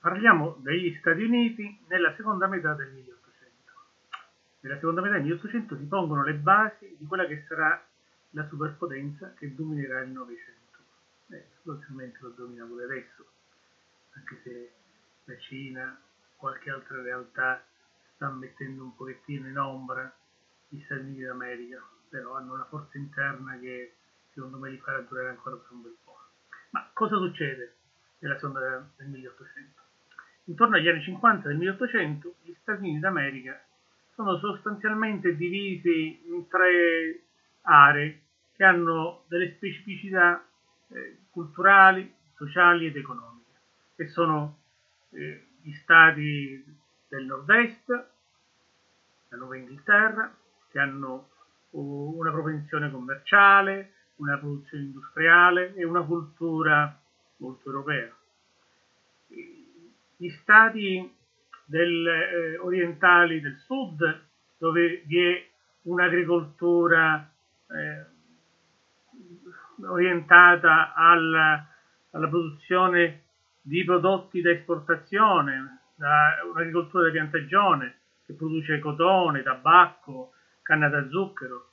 parliamo degli Stati Uniti nella seconda metà del 1800. Nella seconda metà del 1800 si pongono le basi di quella che sarà la superpotenza che dominerà il Novecento. Eh, sostanzialmente lo domina pure adesso, anche se la Cina, qualche altra realtà sta mettendo un pochettino in ombra gli Stati Uniti d'America, però hanno una forza interna che secondo me li farà durare ancora per un bel po'. Ma cosa succede nella seconda del 1800? Intorno agli anni 50 del 1800 gli Stati Uniti d'America sono sostanzialmente divisi in tre aree che hanno delle specificità eh, culturali, sociali ed economiche, che sono eh, gli stati del nord-est, la Nuova Inghilterra, che hanno una propensione commerciale, una produzione industriale e una cultura molto europea. Gli stati del, eh, orientali del sud, dove vi è un'agricoltura eh, orientata alla, alla, produzione di prodotti da esportazione, da un'agricoltura da piantagione che produce cotone, tabacco, canna da zucchero,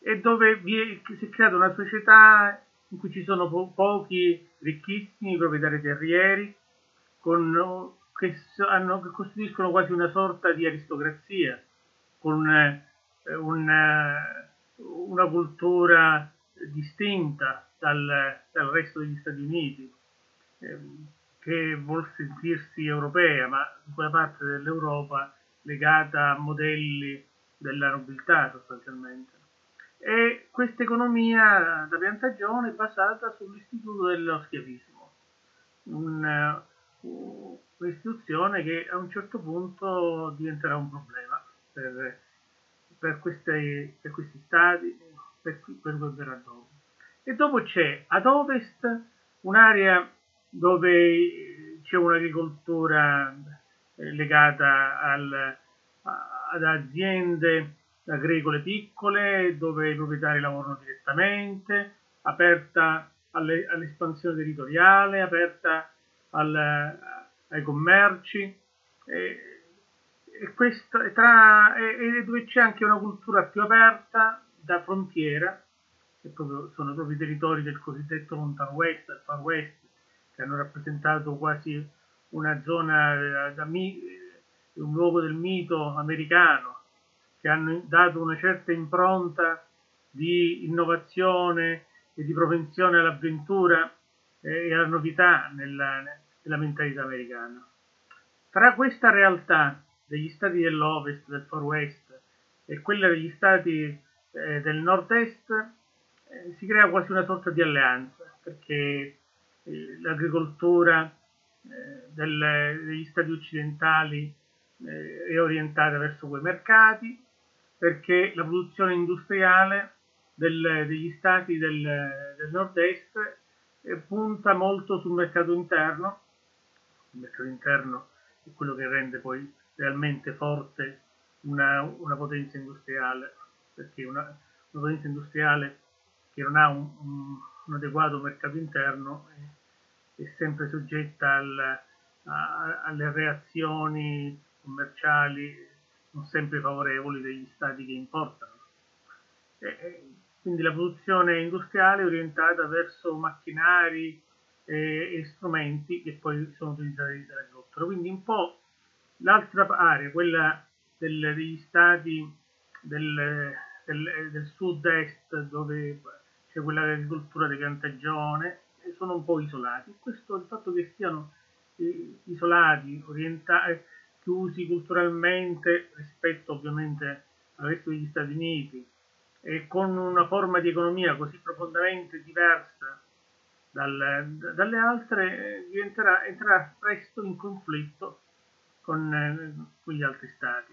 e dove è, si è creata una società in cui ci sono po- pochi ricchissimi proprietari terrieri con, che, hanno, che, costituiscono quasi una sorta di aristocrazia, con eh, una, una, cultura distinta dal, dal, resto degli Stati Uniti, eh, che vuol sentirsi europea, ma in quella parte dell'Europa legata a modelli della nobiltà sostanzialmente. E questa economia da piantagione è basata sull'istituto dello schiavismo, un, un'istituzione che a un certo punto diventerà un problema per, per, queste, per questi stati, per, per quel verrà dopo. E dopo c'è ad ovest un'area dove c'è un'agricoltura legata al, ad aziende agricole piccole dove i proprietari lavorano direttamente, aperta alle, all'espansione territoriale, aperta al, ai commerci. E, e, questo, tra, e, dove c'è anche una cultura più aperta da frontiera, che proprio, sono proprio i territori del cosiddetto Mountain West, del Far West, che hanno rappresentato quasi una zona, da, da, un luogo del mito americano, che hanno dato una certa impronta di innovazione e di propensione all'avventura e alla novità nella, nella mentalità americana. Tra questa realtà degli stati dell'Ovest, del Far West e quella degli stati eh, del Nord-Est eh, si crea quasi una sorta di alleanza perché eh, l'agricoltura eh, del, degli stati occidentali eh, è orientata verso quei mercati perché la produzione industriale del, degli stati del, del nord-est eh, punta molto sul mercato interno, il mercato interno è quello che rende poi realmente forte una, una potenza industriale, perché una, una, potenza industriale che non ha un, un, un adeguato mercato interno è, è sempre soggetta al, a, alle reazioni commerciali non sempre favorevoli degli stati che importano. E, quindi la produzione industriale è orientata verso macchinari e, strumenti che poi sono utilizzati dall'agricoltura. Quindi un po' l'altra area, quella del, degli stati del, del, del sud-est dove c'è quella dell'agricoltura di piantagione, sono un po' isolati. Questo il fatto che siano eh, isolati, orientati chiusi culturalmente rispetto ovviamente al resto degli Stati Uniti e con una forma di economia così profondamente diversa dal, dalle altre, entrerà presto in conflitto con, eh, con gli altri stati,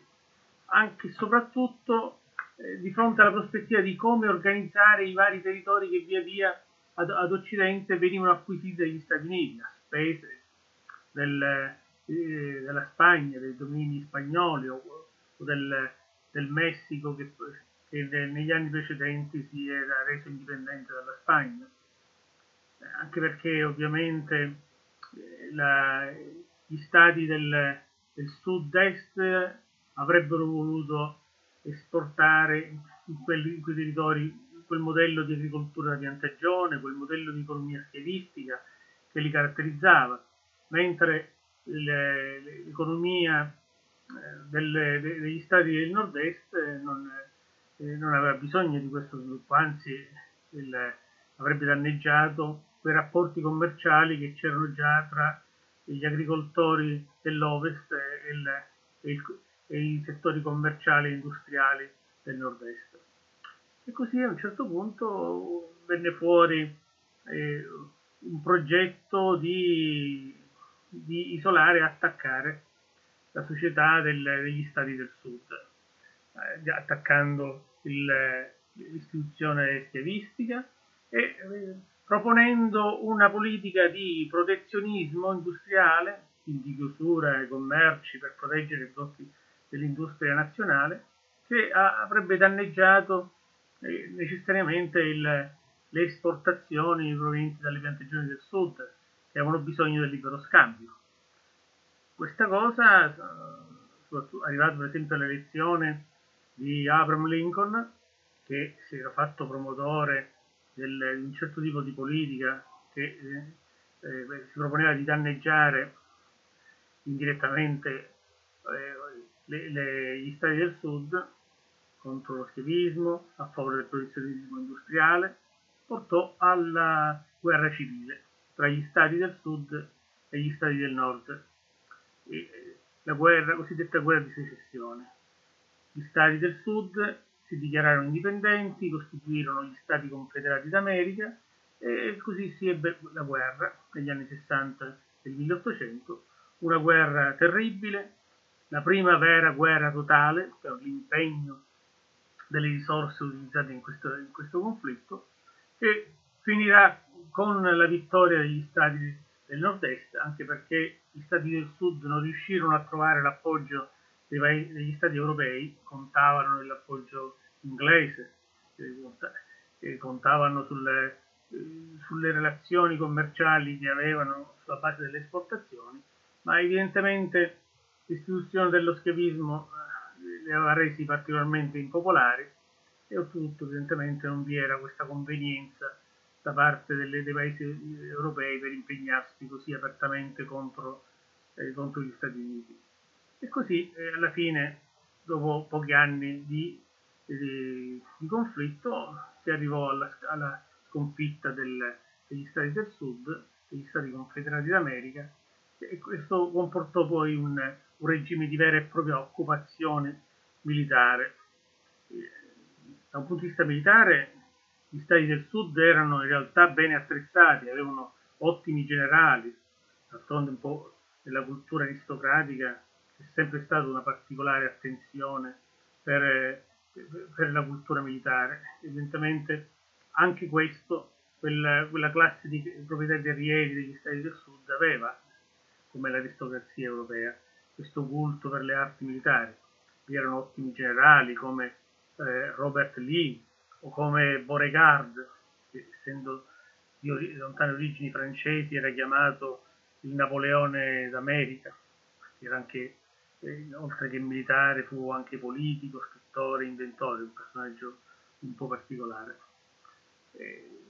anche e soprattutto eh, di fronte alla prospettiva di come organizzare i vari territori che via via ad, ad Occidente venivano acquisiti dagli Stati Uniti, a spese del, eh, della Spagna, dei domini spagnoli o, o del, del, Messico che, che, negli anni precedenti si era reso indipendente dalla Spagna. Anche perché ovviamente eh, la, gli stati del, del sud-est avrebbero voluto esportare in, quelli, in quei territori quel modello di agricoltura da piantagione, quel modello di economia schiavistica che li caratterizzava, mentre l'economia eh, delle, degli stati del nord-est non, eh, non, aveva bisogno di questo sviluppo, anzi il, avrebbe danneggiato quei rapporti commerciali che c'erano già tra gli agricoltori dell'ovest e, e, e i settori commerciali e industriali del nord-est. E così a un certo punto venne fuori eh, un progetto di, di, isolare e attaccare la società del, degli stati del sud, eh, attaccando il, l'istituzione schiavistica e eh, proponendo una politica di protezionismo industriale, quindi chiusura ai commerci per proteggere i prodotti dell'industria nazionale, che avrebbe danneggiato eh, necessariamente il, le esportazioni provenienti dalle piantagioni del sud, che avevano bisogno del libero scambio. Questa cosa, eh, arrivato per esempio all'elezione di Abraham Lincoln, che si era fatto promotore del, di un certo tipo di politica che eh, eh, si proponeva di danneggiare indirettamente eh, le, le, gli stati del sud contro lo schiavismo, a favore del protezionismo industriale, portò alla guerra civile tra gli stati del sud e gli stati del nord, e la guerra, cosiddetta guerra di secessione. Gli stati del sud si dichiararono indipendenti, costituirono gli Stati Confederati d'America e così si ebbe la guerra negli anni 60 del 1800, una guerra terribile, la prima vera guerra totale per l'impegno delle risorse utilizzate in questo, in questo conflitto, che finirà con la vittoria degli Stati del nord-est, anche perché gli Stati del sud non riuscirono a trovare l'appoggio degli Stati europei, contavano nell'appoggio inglese, contavano sulle, sulle relazioni commerciali che avevano sulla base delle esportazioni, ma evidentemente l'istituzione dello schiavismo eh, li aveva resi particolarmente impopolari e oltretutto evidentemente non vi era questa convenienza da parte delle, dei paesi europei per impegnarsi così apertamente contro, eh, contro gli Stati Uniti. E così eh, alla fine, dopo pochi anni di di, di conflitto si arrivò alla, alla sconfitta del, degli Stati del Sud, degli Stati Confederati d'America, e questo comportò poi un, un regime di vera e propria occupazione militare. Da un punto di vista militare, gli Stati del Sud erano in realtà bene attrezzati, avevano ottimi generali, d'altronde un po' nella cultura aristocratica c'è sempre stata una particolare attenzione per per la cultura militare. Evidentemente anche questo, quella, quella classe di proprietà terrieri degli Stati del Sud aveva, come l'aristocrazia europea, questo culto per le arti militari. Vi erano ottimi generali come eh, Robert Lee o come Beauregard, che essendo di lontane origini francesi era chiamato il Napoleone d'America, era anche, oltre che militare, fu anche politico, scrittore, inventore, un personaggio un po' particolare. Eh,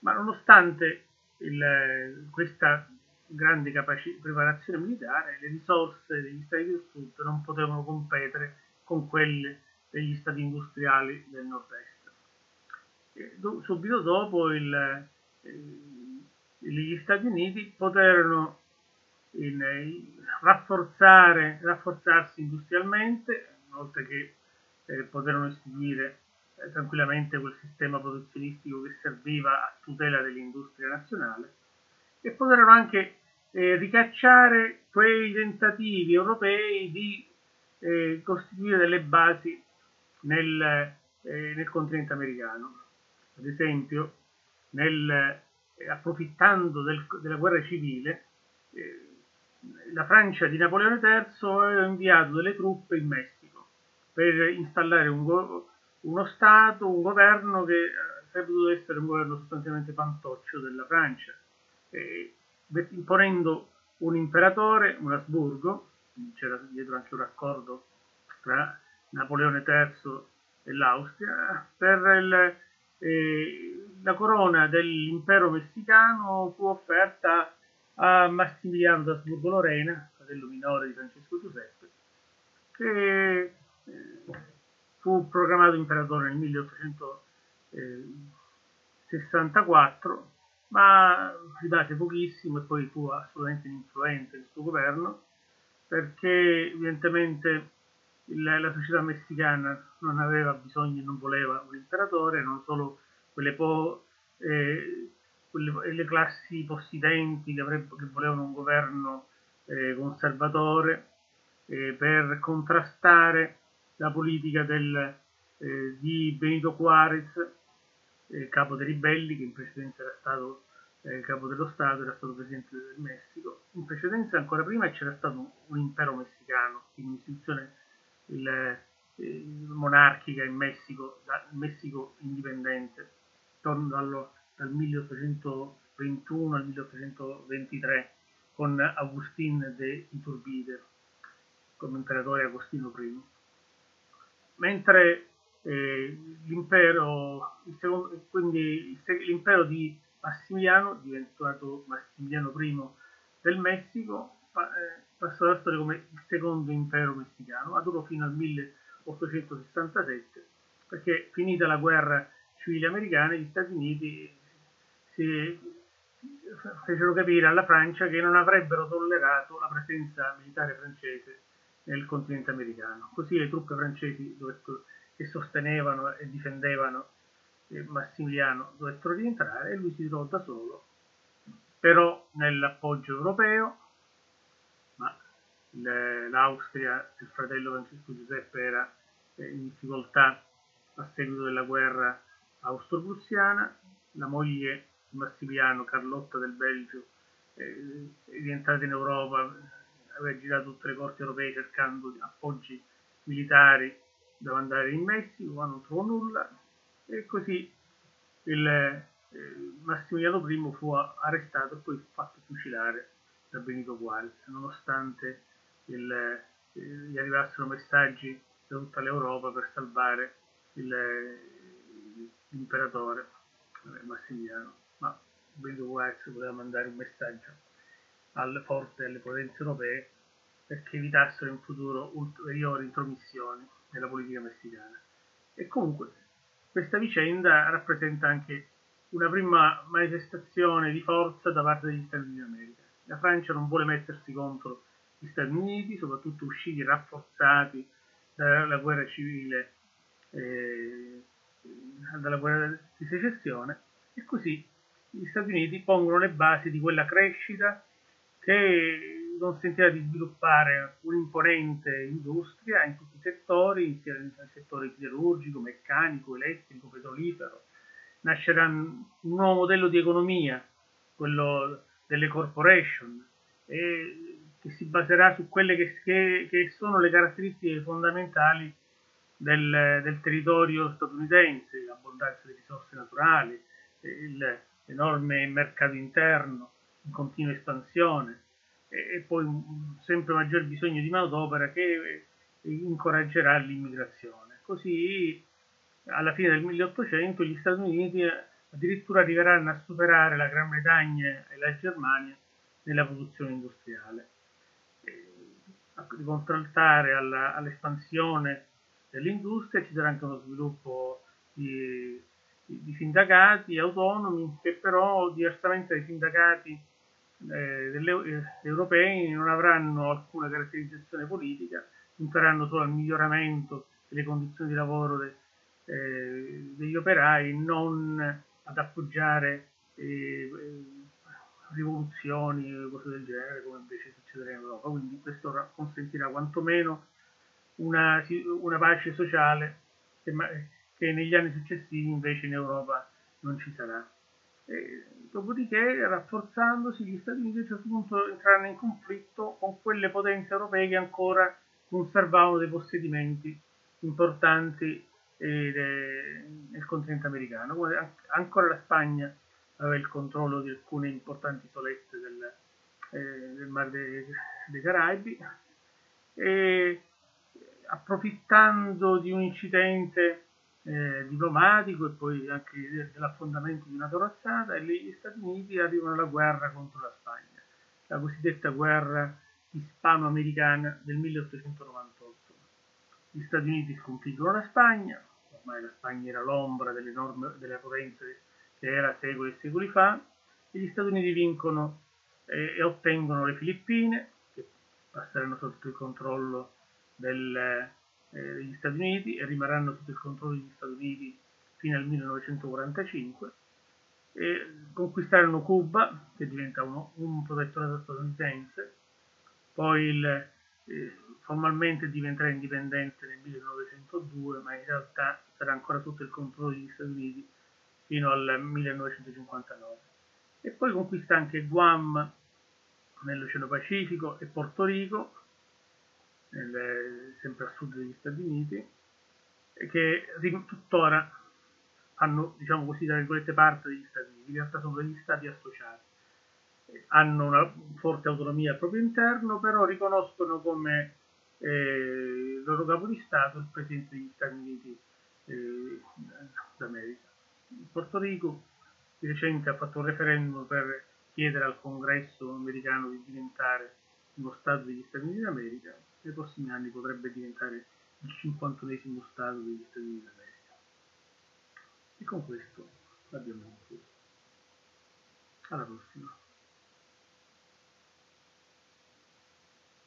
ma nonostante il, questa grande capaci- preparazione militare, le risorse degli Stati del Sud non potevano competere con quelle degli Stati industriali del Nord-Est. Eh, do- subito dopo il, eh, gli Stati Uniti poterono in, in, rafforzare, rafforzarsi industrialmente, oltre che eh, poterono istituire eh, tranquillamente quel sistema protezionistico che serviva a tutela dell'industria nazionale e poterono anche eh, ricacciare quei tentativi europei di eh, costituire delle basi nel, eh, nel continente americano. Ad esempio, nel, eh, approfittando del, della guerra civile, la Francia di Napoleone III aveva inviato delle truppe in Messico per installare un go- uno Stato, un governo che eh, sarebbe dovuto essere un governo sostanzialmente pantoccio della Francia, eh, imponendo un imperatore, un Asburgo, c'era dietro anche un accordo tra Napoleone III e l'Austria, per il, eh, la corona dell'impero messicano fu offerta a Massimiliano d'Asburgo Lorena, fratello minore di Francesco Giuseppe, che eh, fu proclamato imperatore nel 1864, ma rimase pochissimo e poi fu assolutamente ininfluente il suo governo, perché evidentemente la società messicana non aveva bisogno e non voleva un imperatore, non solo quelle, po, eh, quelle le classi possidenti che, avrebbe, che volevano un governo eh, conservatore eh, per contrastare la politica del, eh, di Benito Juarez, eh, capo dei ribelli, che in precedenza era stato eh, capo dello Stato, era stato presidente del Messico. In precedenza, ancora prima, c'era stato un, impero messicano, un'istituzione il, eh, monarchica in Messico, dal Messico indipendente, intorno dallo, dal 1821 al 1823, con Agustin de Iturbide, come imperatore Agostino I. Mentre eh, l'impero, quindi l'impero di Massimiliano, diventato Massimiliano I del Messico, eh, passò alla storia come il secondo impero messicano, durò fino al 1867, perché finita la guerra civile americana, gli Stati Uniti si fecero capire alla Francia che non avrebbero tollerato la presenza militare francese nel continente americano. Così le truppe francesi che sostenevano e difendevano eh, Massimiliano dovettero rientrare e lui si trovò da solo, però nell'appoggio europeo, ma l'Austria, il fratello Francesco Giuseppe era eh, in difficoltà a seguito della guerra austro-prussiana, la moglie Massimiliano, Carlotta del Belgio, eh, è rientrata in Europa, aveva girato tutte le corti europee cercando appoggi militari da mandare in Messico, ma non trovò nulla. E così il, eh, Massimiliano I fu arrestato e poi fatto fucilare da Benito Juarez, nonostante il, eh, gli arrivassero messaggi da tutta l'Europa per salvare il, l'imperatore eh, Massimiliano, ma Benito Juarez voleva mandare un messaggio alle forze e alle potenze europee perché evitassero in futuro ulteriori intromissioni nella politica messicana. E comunque questa vicenda rappresenta anche una prima manifestazione di forza da parte degli Stati Uniti d'America. La Francia non vuole mettersi contro gli Stati Uniti, soprattutto usciti rafforzati dalla guerra civile, eh, dalla guerra di secessione, e così gli Stati Uniti pongono le basi di quella crescita che consentirà di sviluppare un'imponente industria in tutti i settori, sia nel settore siderurgico, meccanico, elettrico, petrolifero. Nascerà un nuovo modello di economia, quello delle corporation, che si baserà su quelle che, che, che sono le caratteristiche fondamentali del, del, territorio statunitense, l'abbondanza di risorse naturali, l'enorme mercato interno, in continua espansione e, e poi un sempre maggior bisogno di manodopera che incoraggerà l'immigrazione. Così alla fine del 1800 gli Stati Uniti addirittura arriveranno a superare la Gran Bretagna e la Germania nella produzione industriale, a contraltare all'espansione dell'industria ci sarà anche uno sviluppo di, di sindacati autonomi che però diversamente dai sindacati eh, eh, europei non avranno alcuna caratterizzazione politica, punteranno solo al miglioramento delle condizioni di lavoro de, eh, degli operai, non ad appoggiare eh, rivoluzioni o cose del genere come invece succederà in Europa. Quindi questo consentirà quantomeno una, una pace sociale che, che negli anni successivi invece in Europa non ci sarà. E, dopodiché, rafforzandosi, gli Stati Uniti a un certo punto entreranno in conflitto con quelle potenze europee che ancora conservavano dei possedimenti importanti nel continente americano. Ancora la Spagna aveva il controllo di alcune importanti isolette del, eh, del Mar dei, dei Caraibi e approfittando di un incidente eh, diplomatico e poi anche dell'affondamento di una corazzata, gli Stati Uniti arrivano alla guerra contro la Spagna, la cosiddetta guerra ispano-americana del 1898. Gli Stati Uniti sconfiggono la Spagna, ormai la Spagna era l'ombra delle, norme, delle che era secoli e secoli fa, e gli Stati Uniti vincono e, e ottengono le Filippine, che passeranno sotto il controllo del, eh, degli Stati Uniti e rimarranno sotto il controllo degli Stati Uniti fino al 1945 e conquistarono Cuba che diventa uno, un protettorato statunitense. Poi il, eh, formalmente diventerà indipendente nel 1902 ma in realtà sarà ancora sotto il controllo degli Stati Uniti fino al 1959 e poi conquista anche Guam nell'Oceano Pacifico e Porto Rico nel, sempre a sud degli Stati Uniti, che tuttora hanno, diciamo così, tra virgolette, parte degli Stati Uniti, in realtà sono degli Stati associati, hanno una forte autonomia al proprio interno, però riconoscono come eh, loro capo di Stato il Presidente degli Stati Uniti eh, d'America. Porto Rico di recente ha fatto un referendum per chiedere al congresso americano di diventare uno Stato degli Stati Uniti d'America nei prossimi anni potrebbe diventare il 51esimo Stato degli Stati Uniti d'America. E con questo l'abbiamo concluso. Alla prossima.